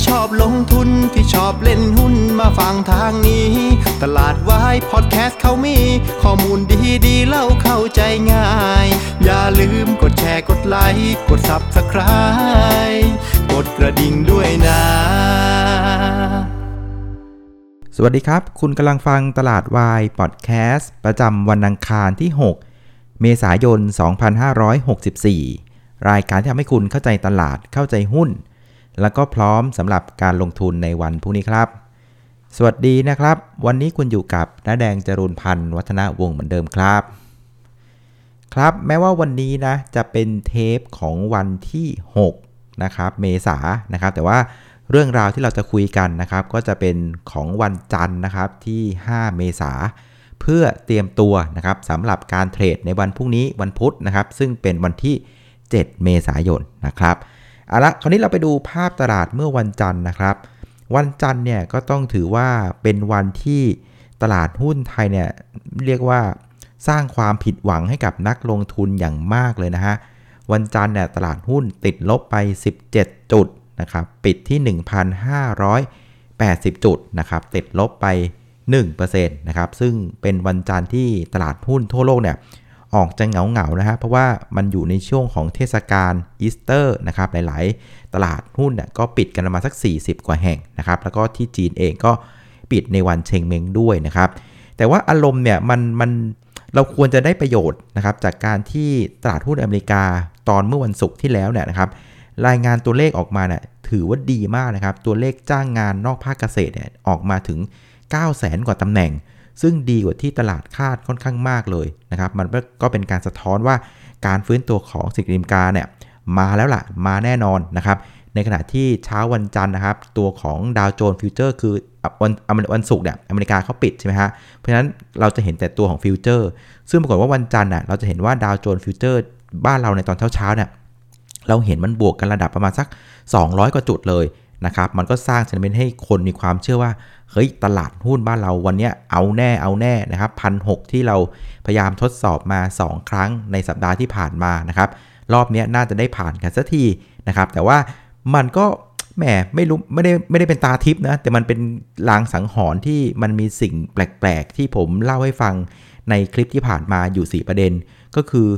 ที่ชอบลงทุนที่ชอบเล่นหุ้นมาฟังทางนี้ ตลาดวายพอดแคสต์เขามี ข้อมูลดีดีๆเล่าเข้าใจง่าย อย่าลืมกดแชร์กดไลค์กด Subscribe กดกระดิ่งด้วยนะ สวัสดีครับ คุณกำลังฟังตลาดวายพอดแคสต์ประจำวันอังคารที่ 6 เมษายน 2564 รายการที่ทำให้คุณเข้าใจตลาดเข้าใจหุ้น แล้วก็พร้อมสำหรับการลงทุนในวันพรุ่งนี้ครับ สวัสดีนะครับ วันนี้คุณอยู่กับน้าแดงจรูนพันธ์วัฒนวงศ์เหมือนเดิมครับ ครับแม้ว่าวันนี้นะจะเป็นเทปของวันที่ 6 นะครับ เมษานะครับ แต่ว่าเรื่องราวที่เราจะคุยกันนะครับ ก็จะเป็นของวันจันทร์นะครับที่ 5 เมษาเพื่อเตรียมตัวนะครับสำหรับการเทรดในวันพรุ่งนี้วันพุธนะครับ ซึ่งเป็นวันที่ 7 เมษายนนะครับ เอาละคราวนี้เราไปดูภาพตลาดเมื่อวันจันทร์นะครับ วันจันทร์เนี่ยก็ต้องถือว่าเป็นวันที่ตลาดหุ้นไทยเนี่ยเรียกว่าสร้างความผิดหวังให้กับนักลงทุนอย่างมากเลยนะฮะ วันจันทร์เนี่ยตลาดหุ้นติดลบไป 17 จุดนะครับ ปิดที่ 1,580 จุดนะครับ ติดลบไป1%นะครับ ซึ่งเป็นวันจันทร์ที่ตลาดหุ้นทั่วโลกเนี่ย ออกจะเหงาๆนะฮะเพราะว่ามันอยู่ในช่วงของเทศกาลอีสเตอร์นะครับหลายๆ ตลาดหุ้นเนี่ยก็ปิดกันมาสัก 40 กว่าแห่งนะครับแล้วก็ที่จีนเองก็ปิดในวันเชงเมงด้วยนะครับแต่ว่าอารมณ์เนี่ยมันมันเราควรจะได้ประโยชน์นะครับจากการที่ตลาดหุ้นอเมริกาตอนเมื่อวันศุกร์ที่แล้วเนี่ยนะครับรายงานตัวเลขออกมาเนี่ยถือว่าดีมากนะครับตัวเลขจ้างงานนอกภาคเกษตรเนี่ยออกมาถึง 9 0 0แสนกว่าตำแหน่ง ซึ่งดีกว่าที่ตลาดคาดค่อนข้างมากเลยนะครับ มันก็เป็นการสะท้อนว่าการฟื้นตัวของอเมริกาเนี่ยมาแล้วล่ะ มาแน่นอนนะครับ ในขณะที่เช้าวันจันทร์นะครับ ตัวของดาวโจนส์ Future คือวันวันศุกร์เนี่ยอเมริกาเขาปิดใช่ไหมฮะ เพราะฉะนั้นเราจะเห็นแต่ตัวของ Future ซึ่งปรากฏว่าวันจันทร์น่ะเราจะเห็นว่าดาวโจนส์ Future บ้านเราในตอนเช้าๆเนี่ยเราเห็นมันบวกกันระดับประมาณสัก 200 กว่าจุดเลย นะครับมันก็สร้าง sentiment ให้คนมีความเชื่อว่าเฮ้ยตลาดหุ้นบ้านเราวันนี้เอาแน่เอาแน่นะครับพันหที่เราพยายามทดสอบมา 2 ครั้งในสัปดาห์ที่ผ่านมานะครับรอบนี้น่าจะได้ผ่านกันสักทีนะครับแต่ว่ามันก็แหมไม่รู้ไม่ได้ไม่ได้เป็นตาทิพย์นะแต่มันเป็นลางสังหรณ์ที่มันมีสิ่งแปลกๆ ที่ผมเล่าให้ฟังในคลิปที่ผ่านมาอยู่ 4 ประเด็น ก็คือ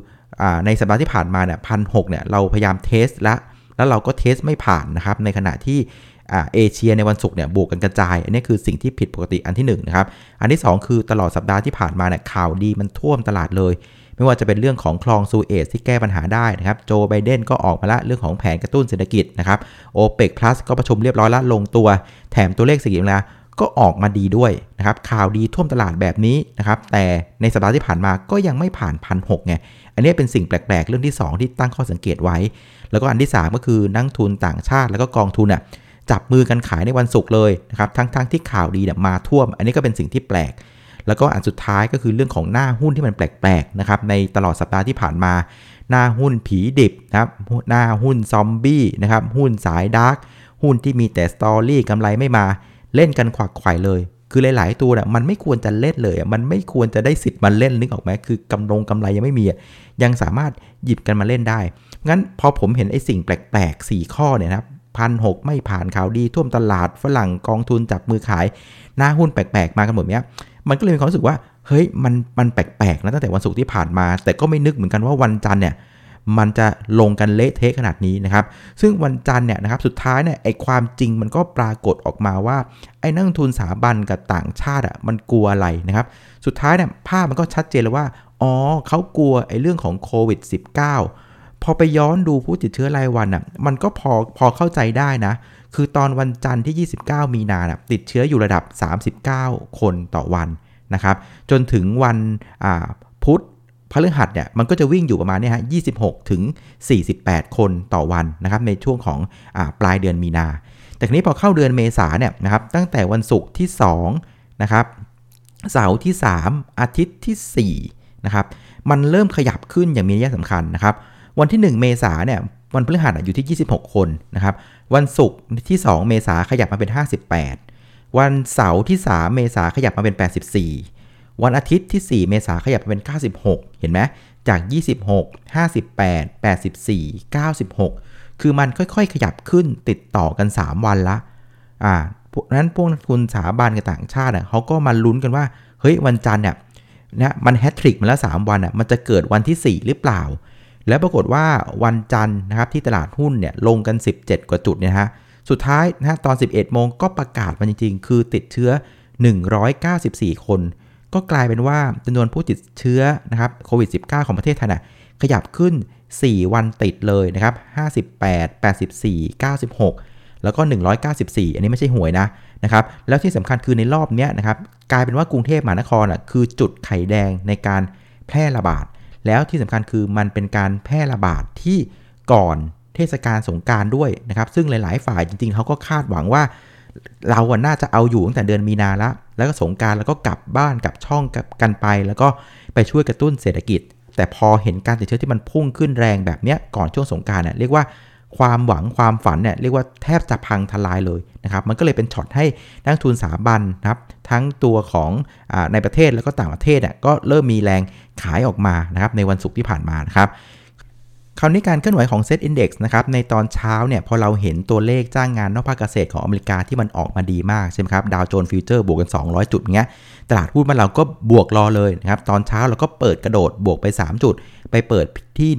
ในสัปดาห์ที่ผ่านมาเนี่ยพันหกเนี่ยเราพยายาม test แล้ว แล้วเราก็ test ไม่ผ่านนะครับ ในขณะที่เอเชียในวันศุกร์เนี่ยบวกกันกระจาย อันนี้คือสิ่งที่ผิดปกติอันที่1นนะครับ อันที่ 2 คือตลอดสัปดาห์ที่ผ่านมาเนี่ยข่าวดีมันท่วมตลาดเลย ไม่ว่าจะเป็นเรื่องของคลองซูเอซที่แก้ปัญหาได้นะครับ โจไบเดนก็ออกมาละเรื่องของแผนกระตุ้นเศรษฐกิจนะครับโอเปกพลัสก็ประชุมเรียบร้อยแล้วลงตัว แถมตัวเลขเศรษฐกิจแล้วก็ออกมาดีด้วยนะครับ ข่าวดีท่วมตลาดแบบนี้นะครับ แต่ในสัปดาห์ที่ผ่านมาก็ยังไม่ผ่านพันหไง อันนี้เป็นสิ่งแปลก ๆ เรื่องที่ 2 ที่ตั้งข้อสังเกตไว้ แล้วก็อันที่ 3 ก็คือนักทุนต่างชาติแล้วก็กองทุนอะจับมือกันขายในวันศุกร์เลยนะครับทั้งๆทที่ข่าวดีเนี่ยมาท่วม อันนี้ก็เป็นสิ่งที่แปลก แล้วก็อันสุดท้ายก็คือเรื่องของหน้าหุ้นที่มันแปลกๆนะครับในตลอดสัปดาห์ที่ผ่านมา หน้าหุ้นผีดิบนะครับหน้าหุ้นซอมบี้นะครับหุ้นสายดาร์กหุ้นที่มีแต่สตอรี่กำไรไม่มาเล่นกันขวักไข่เลย คือหลาย ๆ ตัวเนี่ยมันไม่ควรจะเล่นเลย มันไม่ควรจะได้สิทธิ์มาเล่นนึกออกไหมคือกำลงกำไรยังไม่มียังสามารถหยิบกันมาเล่นได้ งั้นพอผมเห็นไอ้สิ่งแปลกๆ 4 ข้อเนี่ยนะครับพันหกไม่ผ่านข่าวดีท่วมตลาดฝรั่งกองทุนจับมือขาย หน้าหุ้นแปลกๆ มากันหมดเนี้ยมันก็เลยมีความรู้สึกว่าเฮ้ยมันมันแปลกๆนะตั้งแต่วันศุกร์ที่ผ่านมา แต่ก็ไม่นึกเหมือนกันว่าวันจันทร์เนี่ยมันจะลงกันเละเทะขนาดนี้นะครับ ซึ่งวันจันทร์เนี่ยนะครับสุดท้ายเนี่ยไอ้ความจริงมันก็ปรากฏออกมาว่า ไอ้นักทุนสถาบันกับต่างชาติอะมันกลัวอะไรนะครับ สุดท้ายเนี่ยภาพมันก็ชัดเจนเลยว่า อ๋อเขากลัวไอ้เรื่องของโควิด -19 พอไปย้อนดูผู้ติดเชื้อรายวันอะมันก็พอพอเข้าใจได้นะ คือตอนวันจันทร์ที่ 29 มีนานะติดเชื้ออยู่ระดับ 39 คนต่อวันนะครับ จนถึงวันพุธพฤหัสเนี่ยมันก็จะวิ่งอยู่ประมาณนี้ฮะ 26 ถึง 48 คนต่อวันนะครับ ในช่วงของอปลายเดือนมีนา แต่ทีนี้พอเข้าเดือนเมษาเนี่ยนะครับ ตั้งแต่วันศุกร์ที่2นะครับ เสาร์ที่ 3 อาทิตย์ที่4นะครับ มันเริ่มขยับขึ้นอย่างมีนัยสำคัญนะครับ วันที่ 1 เมษาเนี่ยวันพฤหัสอยู่ที่ 26 คนนะครับ วันศุกร์ที่ 2 เมษาขยับมาเป็น 58 วันเสาร์ที่ 3 เมษาขยับมาเป็น 84 วันอาทิตย์ที่ 4 เมษาขยับมาเป็น 96 เห็นไหมจาก 26 58 84 96 คือมันค่อยๆ ขยับขึ้นติดต่อกัน 3 วันละอ่านั้นพวกทุนสถาบันกับต่างชาติเขาก็มาลุ้นกันว่า เฮ้ยวันจันทร์เนี่ยนะมันแฮตทริกมาแล้ว 3 วันอะมันจะเกิดวันที่ 4 หรือเปล่า แล้วปรากฏว่าวันจันทร์นะครับที่ตลาดหุ้นเนี่ยลงกัน 17 กว่าจุดเนี่ยฮะ สุดท้ายนะตอน 11 โมงก็ประกาศมาจริงๆ คือติดเชื้อ 194 คน ก็กลายเป็นว่าจำนวนผู้ติดเชื้อนะครับโควิด -19 ของประเทศไทยน่ะขยับขึ้น 4 วันติดเลยนะครับ 58 84 96 แล้วก็ 194 อันนี้ไม่ใช่หวยนะนะครับ แล้วที่สำคัญคือในรอบนี้นะครับ กลายเป็นว่ากรุงเทพมหานครอะคือจุดไข่แดงในการแพร่ระบาด แล้วที่สำคัญคือมันเป็นการแพร่ระบาดที่ก่อนเทศกาลสงการด้วยนะครับ ซึ่งหลาย ๆ ฝ่ายจริง ๆเขาก็คาดหวังว่า เราน่าจะเอาอยู่ตั้งแต่เดือนมีนาละ แล้วก็สงกรานต์แล้วก็กลับบ้านกลับช่องกับกันไป แล้วก็ไปช่วยกระตุ้นเศรษฐกิจ แต่พอเห็นการติดเชื้อที่มันพุ่งขึ้นแรงแบบเนี้ยก่อนช่วงสงกรานต์เนี่ยเรียกว่า ความหวังความฝันเนี่ยเรียกว่าแทบจะพังทลายเลยนะครับมันก็เลยเป็นช็อกให้นักลงทุนสถาบันนะครับทั้งตัวของอในประเทศแล้วก็ต่างประเทศเนี่ยก็เริ่มมีแรงขายออกมานะครับในวันศุกร์ที่ผ่านมานะครับคราวนี้การเคลื่อนไหวของ SET Index นะครับในตอนเช้าเนี่ยพอเราเห็นตัวเลขจ้างงานนอกภาคเกษตรของอเมริกาที่มันออกมาดีมากใช่ไหมครับดาวโจนส์ฟิวเจอร์บวกกัน 200 จุดเงี้ยตลาดหุ้นมันเราก็บวกรอเลยนะครับตอนเช้าเราก็เปิดกระโดดบวกไป 3 จุด ไปเปิดที่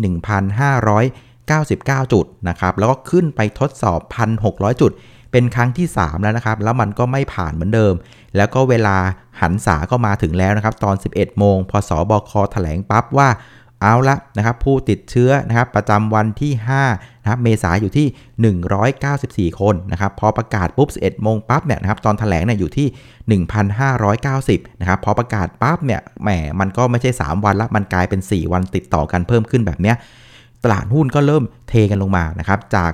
99 จุดนะครับแล้วก็ขึ้นไปทดสอบ 1,600 จุด เป็นครั้งที่ 3 แล้วนะครับ แล้วมันก็ไม่ผ่านเหมือนเดิม แล้วก็เวลาหันษาก็มาถึงแล้วนะครับตอน 11 โมง พอสอบคแถลงปั๊บว่าเอาละนะครับผู้ติดเชื้อนะครับประจำวันที่5นะครับเมษาอยู่ที่ 194 คนนะครับพอประกาศปุ๊บ 11 โมงปั๊บเนี่ยนะครับตอนแถลงเนี่ยอยู่ที่ 1,590 นะครับพอประกาศปั๊บเนี่ยแหมมันก็ไม่ใช่ 3 วันละมันกลายเป็น 4 วันติดต่อกันเพิ่มขึ้นแบบเนี้ย ตลาดหุ้นก็เริ่มเทกันลงมานะครับจาก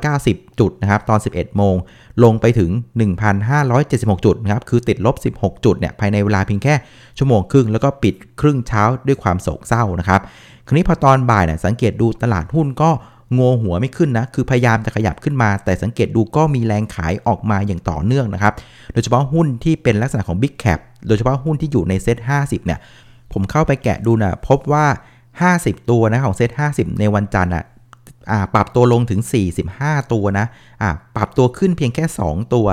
590 จุดนะครับตอน 11 โมง ลงไปถึง 1,576 จุดนะครับคือติดลบ 16 จุดเนี่ยภายในเวลาเพียงแค่ชั่วโมงครึ่ง แล้วก็ปิดครึ่งเช้าด้วยความโศกเศร้านะครับคราวนี้พอตอนบ่ายเนี่ยสังเกตดูตลาดหุ้นก็งงหัวไม่ขึ้นนะ คือพยายามจะขยับขึ้นมา แต่สังเกตดูก็มีแรงขายออกมาอย่างต่อเนื่องนะครับ โดยเฉพาะหุ้นที่เป็นลักษณะของ Big Cap โดยเฉพาะหุ้นที่อยู่ในเซ็ต50 เนี่ย ผมเข้าไปแกะดูนะ พบว่า 50 ตัวนะของเซต50 ในวันจันทร์อะปรับตัวลงถึง 45 ตัวนะปรับตัวขึ้นเพียงแค่ 2 ตัว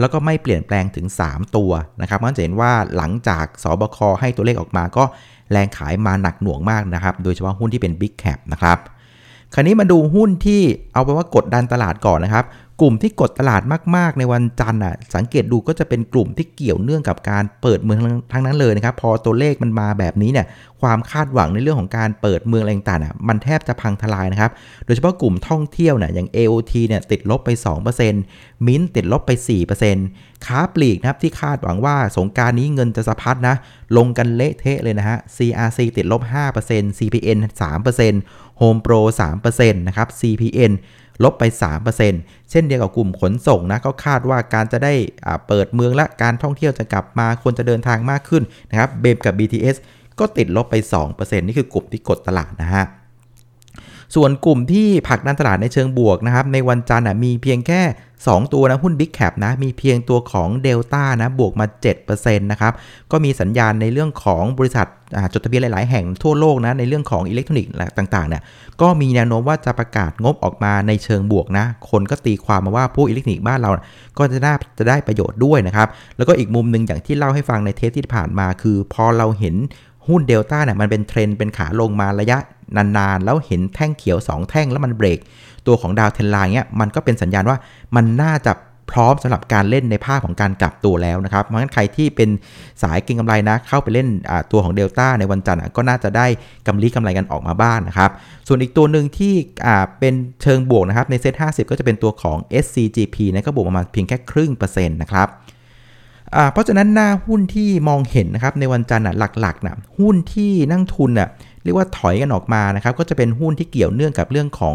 แล้วก็ไม่เปลี่ยนแปลงถึง 3 ตัวนะครับมันจะเห็นว่าหลังจากสบคให้ตัวเลขออกมาก็แรงขายมาหนักหน่วงมากนะครับ โดยเฉพาะหุ้นที่เป็น Big Cap นะครับ คราวนี้มาดูหุ้นที่เอาไปว่ากดดันตลาดก่อนนะครับ กลุ่มที่กดตลาดมาก ๆ ในวันจันทร์อะสังเกตดูก็จะเป็นกลุ่มที่เกี่ยวเนื่องกับการเปิดเมืองทั้งนั้นเลยนะครับ พอตัวเลขมันมาแบบนี้เนี่ยความคาดหวังในเรื่องของการเปิดเมืองอะไรต่างๆอะมันแทบจะพังทลายนะครับ โดยเฉพาะกลุ่มท่องเที่ยวเนี่ยอย่าง AOT เนี่ยติดลบไป 2%มิ้นติดลบไป 4%ค้าปลีกนะครับที่คาดหวังว่าสงการนี้เงินจะสะพัดนะลงกันเละเทะเลยนะฮะ CRC ติดลบ 5% CPN 3% Home Pro 3%นะครับ CPN ลบไป 3%เช่นเดียวกับกลุ่มขนส่งนะก็คาดว่าการจะได้เปิดเมืองและการท่องเที่ยวจะกลับมาคนจะเดินทางมากขึ้นนะครับเบมกับ BTS ก็ติดลบไป 2%นี่คือกลุ่มที่กดตลาดนะฮะส่วนกลุ่มที่ผักดันตลาดในเชิงบวกนะครับในวันจันทร์มีเพียงแค่ 2 ตัวนะหุ้น Big Cap นะมีเพียงตัวของ Delta นะบวกมา7%นะครับก็มีสัญญาณในเรื่องของบริษัทจดทะเบียนหลาย ๆ แห่งทั่วโลกนะในเรื่องของอิเล็กทรอนิกส์ต่างๆเนี่ยก็มีแนวโน้มว่าจะประกาศงบออกมาในเชิงบวกนะ คนก็ตีความมาว่าหุ้นอิเล็กทรอนิกส์บ้านเรา ก็จะได้จะได้ประโยชน์ด้วยนะครับ แล้วก็อีกมุมหนึ่งอย่างที่เล่าให้ฟังในเทปที่ผ่านมา คือพอเราเห็นหุ้นเดลต้าเนี่ยมันเป็นเทรนเป็นขาลงมาระยะนาน ๆ แล้วเห็นแท่งเขียว 2 แท่งแล้วมันเบรก ตัวของ downtrend line เนี่ยมันก็เป็นสัญญาณว่ามันน่าจะพร้อมสำหรับการเล่นในภาพของการกลับตัวแล้วนะครับ เพราะฉะนั้นใครที่เป็นสายเก็งกำไรนะ เข้าไปเล่นตัวของเดลต้าในวันจันทร์ก็น่าจะได้กำไรกำไรกันออกมาบ้างนนะครับ ส่วนอีกตัวหนึ่งที่เป็นเชิงบวกนะครับในเซ็ต50 ก็จะเป็นตัวของ SCGP นะก็บวกประมาณเพียงแค่ครึ่งเปอร์เซ็นต์นะครับเพราะฉะนั้นหน้าหุ้นที่มองเห็นนะครับในวันจันทร์หลักๆนะหุ้นที่นั่งทุนน่ะ เรียกว่าถอยกันออกมานะครับก็จะเป็นหุ้นที่เกี่ยวเนื่องกับเรื่องของ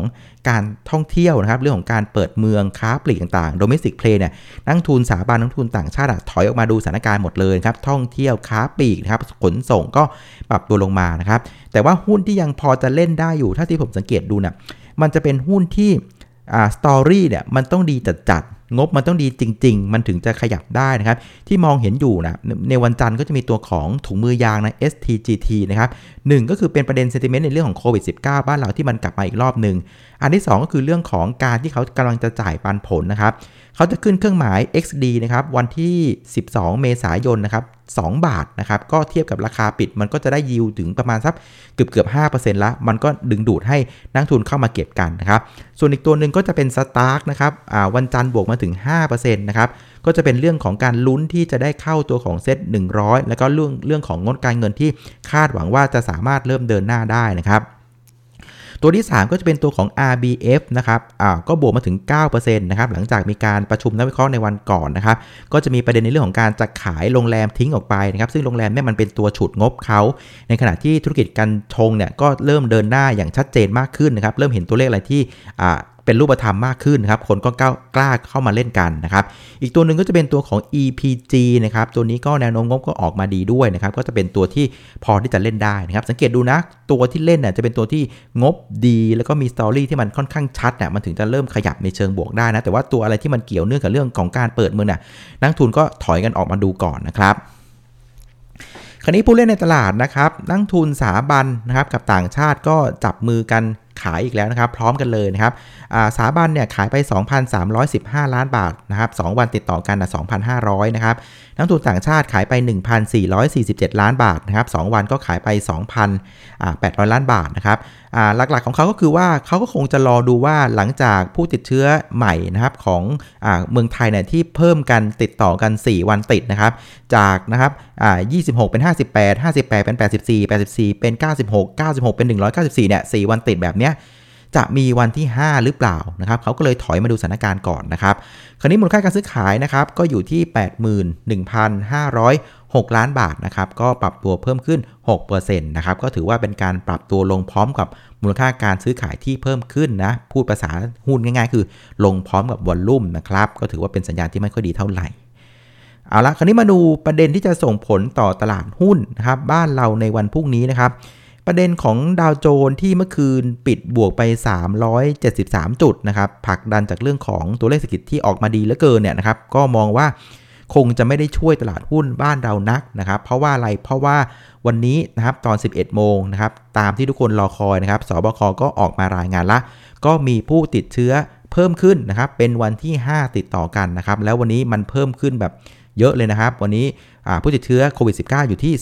การท่องเที่ยวนะครับเรื่องของการเปิดเมืองค้าปลีกต่างๆโดเมสิกเพลย์เนี่ยนักทุนสถาบันนักทุนต่างชาติถอยออกมาดูสถานการณ์หมดเลยครับท่องเที่ยวค้าปลีกนะครับขนส่งก็ปรับตัวลงมานะครับแต่ว่าหุ้นที่ยังพอจะเล่นได้อยู่ถ้าที่ผมสังเกตดูเนะมันจะเป็นหุ้นที่อ่าสตอรี่เนี่ยมันต้องดีจัด งบมันต้องดีจริง ๆ มันถึงจะขยับได้นะครับ ที่มองเห็นอยู่นะในวันจันทร์ก็จะมีตัวของถุงมือยางนะ STGT นะครับหก็คือเป็นประเด็นเซนติเมนต์ในเรื่องของโควิด -19 บ้านเราที่มันกลับมาอีกรอบหนึ่งอันที่ 2 ก็คือเรื่องของการที่เขากำลังจะจ่ายปันผลนะครับเขาจะขึ้นเครื่องหมาย XD นะครับวันที่ 12 เมษายนนะครับ 2 บาทนะครับก็เทียบกับราคาปิดมันก็จะได้ยิวถึงประมาณสักเกือบเกือบ5%ละมันก็ดึงดูดให้นักทุนเข้ามาเก็บกันนะครับส่วนอีกตัวหนึ่งก็จะเป็นสตาร์กนะครับวันจันทร์บวกมาถึง5%นะครับก็จะเป็นเรื่องของการลุ้นที่จะได้เข้าตัวของเซ็ต100 แล้วก็เรื่องเรื่องของงดการเงินที่คาดหวังว่าจะสามารถเริ่มเดินหน้าได้นะครับ ตัวที่ 3 ก็จะเป็นตัวของ RBF นะครับอ่าก็บวกมาถึง 9%นะครับ หลังจากมีการประชุมนักวิเคราะห์ในวันก่อนนะครับ ก็จะมีประเด็นในเรื่องของการจะขายโรงแรมทิ้งออกไปนะครับ ซึ่งโรงแรมเนี่ยมันเป็นตัวฉุดงบเขา ในขณะที่ธุรกิจการชงเนี่ยก็เริ่มเดินหน้าอย่างชัดเจนมากขึ้นนะครับ เริ่มเห็นตัวเลขอะไรที่อ่า เป็นรูปธรรมมากขึ้นครับคนก็กล้าเข้ามาเล่นกันนะครับอีกตัวหนึ่งก็จะเป็นตัวของ EPG นะครับตัวนี้ก็แนวโน้มงบก็ออกมาดีด้วยนะครับก็จะเป็นตัวที่พอที่จะเล่นได้นะครับสังเกตดูนะตัวที่เล่นเนี่ยจะเป็นตัวที่งบดี แล้วก็มีสตอรี่ที่มันค่อนข้างชัดเนี่ยมันถึงจะเริ่มขยับในเชิงบวกได้นะแต่ว่าตัวอะไรที่มันเกี่ยวเนื่องกับเรื่องของการเปิดเมืองเนี่ยนักทุนก็ถอยกันออกมาดูก่อนนะครับคราวนี้ผู้เล่นในตลาดนะครับนักทุนสถาบันนะครับกับต่างชาติก็จับมือกัน ขายอีกแล้วนะครับพร้อมกันเลยนะครับสถาบันเนี่ยขายไป 2,315 ล้านบาทนะครับ2วันติดต่อกันนะ2,500นะครับ นักทุนต่างชาติขายไป 1,447 ล้านบาทนะครับ2วันก็ขายไป 2,800 ล้านบาทนะครับหลักๆของเขาก็คือว่าเขาก็คงจะรอดูว่าหลังจากผู้ติดเชื้อใหม่นะครับของอเมืองไทยเนี่ยที่เพิ่มกันติดต่อกัน 4 วันติดนะครับ จากนะครับ26 เป็น 58 58 เป็น 84 84 เป็น 96 96 เป็น 194เนี่ย4วันติดแบบเนี้ย จะมีวันที่ 5 หรือเปล่านะครับเขาก็เลยถอยมาดูสถานการณ์ก่อนนะครับ คราวนี้มูลค่าการซื้อขายนะครับก็อยู่ที่ 81,506 ล้านบาทนะครับก็ปรับตัวเพิ่มขึ้น6%นะครับก็ถือว่าเป็นการปรับตัวลงพร้อมกับมูลค่าการซื้อขายที่เพิ่มขึ้นนะพูดภาษาหุ้นง่าย ๆ คือ ลงพร้อมกับวอลลุ่มนะครับก็ถือว่าเป็นสัญญาณที่ไม่ค่อยดีเท่าไหร่เอาละคราวนี้มาดูประเด็นที่จะส่งผลต่อตลาดหุ้นนะครับบ้านเราในวันพรุ่งนี้นะครับ ประเด็นของดาวโจนที่เมื่อคืนปิดบวกไป 373 จุดนะครับผลักดันจากเรื่องของตัวเลขเศรษฐกิจที่ออกมาดีเหลือเกินเนี่ยนะครับก็มองว่าคงจะไม่ได้ช่วยตลาดหุ้นบ้านเรานักนะครับ เพราะว่าอะไรเพราะว่าวันนี้นะครับตอน 11 โมงนะครับตามที่ทุกคนรอคอยนะครับสบคก็ออกมารายงานละ ก็มีผู้ติดเชื้อเพิ่มขึ้นนะครับเป็นวันที่ 5 ติดต่อกันนะครับแล้ววันนี้มันเพิ่มขึ้นแบบ เยอะเลยนะครับ วันนี้ผู้ติดเชื้อโควิด -19 อยู่ที่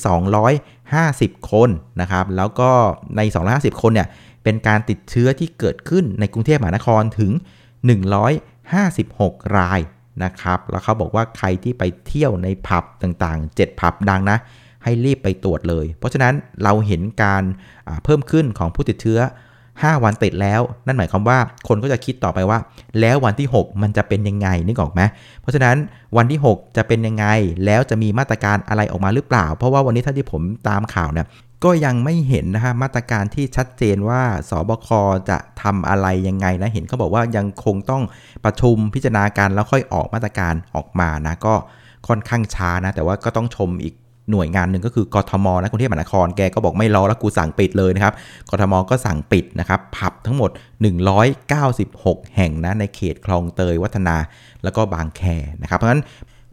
250 คนนะครับ แล้วก็ใน 250 คนเนี่ยเป็นการติดเชื้อที่เกิดขึ้นในกรุงเทพมหานครถึง 156 รายนะครับ แล้วเขาบอกว่าใครที่ไปเที่ยวในผับต่างๆ 7 ผับดังนะให้รีบไปตรวจเลย เพราะฉะนั้นเราเห็นการเพิ่มขึ้นของผู้ติดเชื้อ 5 วันติดแล้ว นั่นหมายความว่าคนก็จะคิดต่อไปว่า แล้ววันที่ 6 มันจะเป็นยังไงนึกออกไหมเพราะฉะนั้นวันที่ 6 จะเป็นยังไง แล้วจะมีมาตรการอะไรออกมาหรือเปล่า เพราะว่าวันนี้ถ้าที่ผมตามข่าวเนี่ยก็ยังไม่เห็นนะฮะมาตรการที่ชัดเจนว่าสบคจะทำอะไรยังไงนะเห็นเขาบอกว่ายังคงต้องประชุมพิจารณาการแล้วค่อยออกมาตรการออกมานะก็ค่อนข้างช้านะแต่ว่าก็ต้องชมอีก หน่วยงานหนึ่งก็คือกทมนะกรุงเทพมหานครแกก็บอกไม่รอแล้วกูสั่งปิดเลยนะครับกทมก็สั่งปิดนะครับผับทั้งหมด 196 แห่งนะในเขตคลองเตยวัฒนาแล้วก็บางแคนะครับเพราะฉะนั้น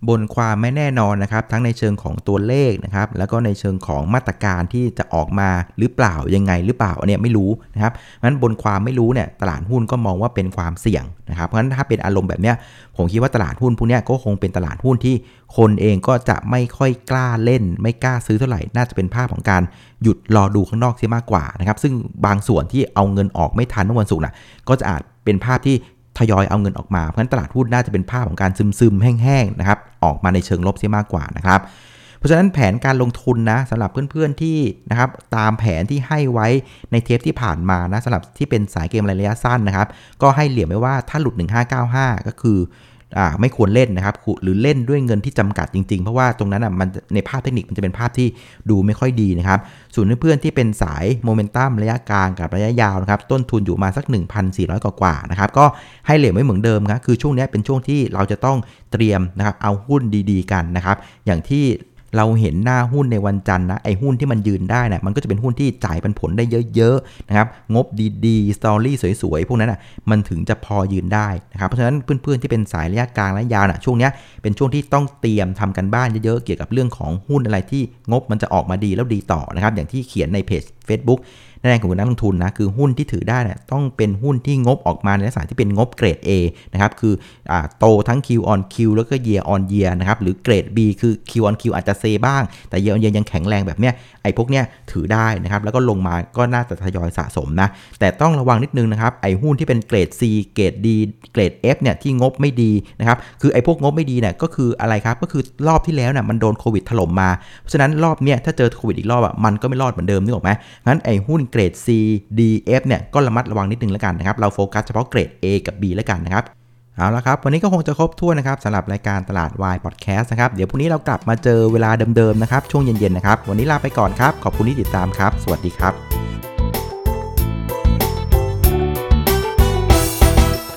บนความไม่แน่นอนนะครับทั้งในเชิงของตัวเลขนะครับแล้วก็ในเชิงของมาตรการที่จะออกมาหรือเปล่ายังไงหรือเปล่าเนี่ยไม่รู้นะครับเพราะฉะนั้นบนความไม่รู้เนี่ยตลาดหุ้นก็มองว่าเป็นความเสี่ยงนะครับเพราะฉะนั้นถ้าเป็นอารมณ์แบบเนี้ยผมคิดว่าตลาดหุ้นพวกนี้ก็คงเป็นตลาดหุ้นที่คนเองก็จะไม่ค่อยกล้าเล่น ไม่กล้าซื้อเท่าไหร่ น่าจะเป็นภาพของการหยุดรอดูข้างนอกเสียมากกว่านะครับซึ่งบางส่วนที่เอาเงินออกไม่ทันเมื่อวันศุกร์นะก็จะอาจเป็นภาพที่ทยอยเอาเงินออกมา เพราะฉะนั้นตลาดหุ้นน่าจะเป็นภาพของการซึมๆ แห้งๆ นะครับ ออกมาในเชิงลบเสียมากกว่านะครับ เพราะฉะนั้นแผนการลงทุนนะสำหรับเพื่อนๆที่นะครับตามแผนที่ให้ไว้ในเทปที่ผ่านมานะสำหรับที่เป็นสายเกมระยะสั้นนะครับ ก็ให้เหลี่ยมไว้ว่าถ้าหลุด 1595 ก็คือ ไม่ควรเล่นนะครับหรือเล่นด้วยเงินที่จำกัดจริงๆ เพราะว่าตรงนั้นอะมันในภาพเทคนิคมันจะเป็นภาพที่ดูไม่ค่อยดีนะครับ ส่วนเพื่อนๆที่เป็นสายโมเมนตัมระยะกลางกับระยะยาวนะครับต้นทุนอยู่มาสัก 1,400 กว่าๆนะครับก็ให้เหลี่ยมไว้เหมือนเดิมครับคือช่วงนี้เป็นช่วงที่เราจะต้องเตรียมนะครับเอาหุ้นดีๆกันนะครับอย่างที่ เราเห็นหน้าหุ้นในวันจันทร์นะไอ้หุ้นที่มันยืนได้นะมันก็จะเป็นหุ้นที่จ่ายปันผลได้เยอะๆนะครับงบดีๆสตอรี่สวยๆพวกนั้นอะมันถึงจะพอยืนได้นะครับเพราะฉะนั้นเพื่อนๆที่เป็นสายระยะกลางและยาวนะช่วงนี้เป็นช่วงที่ต้องเตรียมทำกันบ้านเยอะๆเกี่ยวกับเรื่องของหุ้นอะไรที่งบมันจะออกมาดีแล้วดีต่อนะครับอย่างที่เขียนในเพจ Facebook แรงของนักลงทุนนะคือหุ้นที่ถือได้เนี่ยต้องเป็นหุ้นที่งบออกมาในลักษณะที่เป็นงบเกรด A นะครับคืออโตทั้ง Q on Q แล้วก็ year on year นะครับหรือเกรด B คือ Q on Q อาจจะเซบ้าง แต่ year on year ยังแข็งแรงแบบเนี้ยไอ้พวกเนี้ยถือได้นะครับแล้วก็ลงมาก็น่าจะทยอยสะสมนะแต่ต้องระวังนิดนึงนะครับไอ้หุ้นที่เป็นเกรด C เกรด D เกรด F เนี่ยที่งบไม่ดีนะครับคือไอ้พวกงบไม่ดีเนี่ยก็คืออะไรครับก็คือรอบที่แล้วเนี่ยมันโดนโควิดถล่มมาเพราะฉะนั้นรอบเนี้ยถ้าเจอโควิดอีกรอบอะมันก็ไม่รอดเหมือนเดิมนึกออกไหมงั้นไอ้หุ้นเกรด C D F เนี่ยก็ระมัดระวังนิดนึงแล้วกันนะครับ เราโฟกัสเฉพาะเกรด A กับ B แล้วกันนะครับเอาละครับ วันนี้ก็คงจะครบถ้วนนะครับสำหรับรายการตลาดวายพอดแคสต์นะครับ เดี๋ยวพรุ่งนี้เรากลับมาเจอเวลาเดิมๆนะครับ ช่วงเย็นๆนะครับ วันนี้ลาไปก่อนครับ ขอบคุณที่ติดตามครับ สวัสดีครับ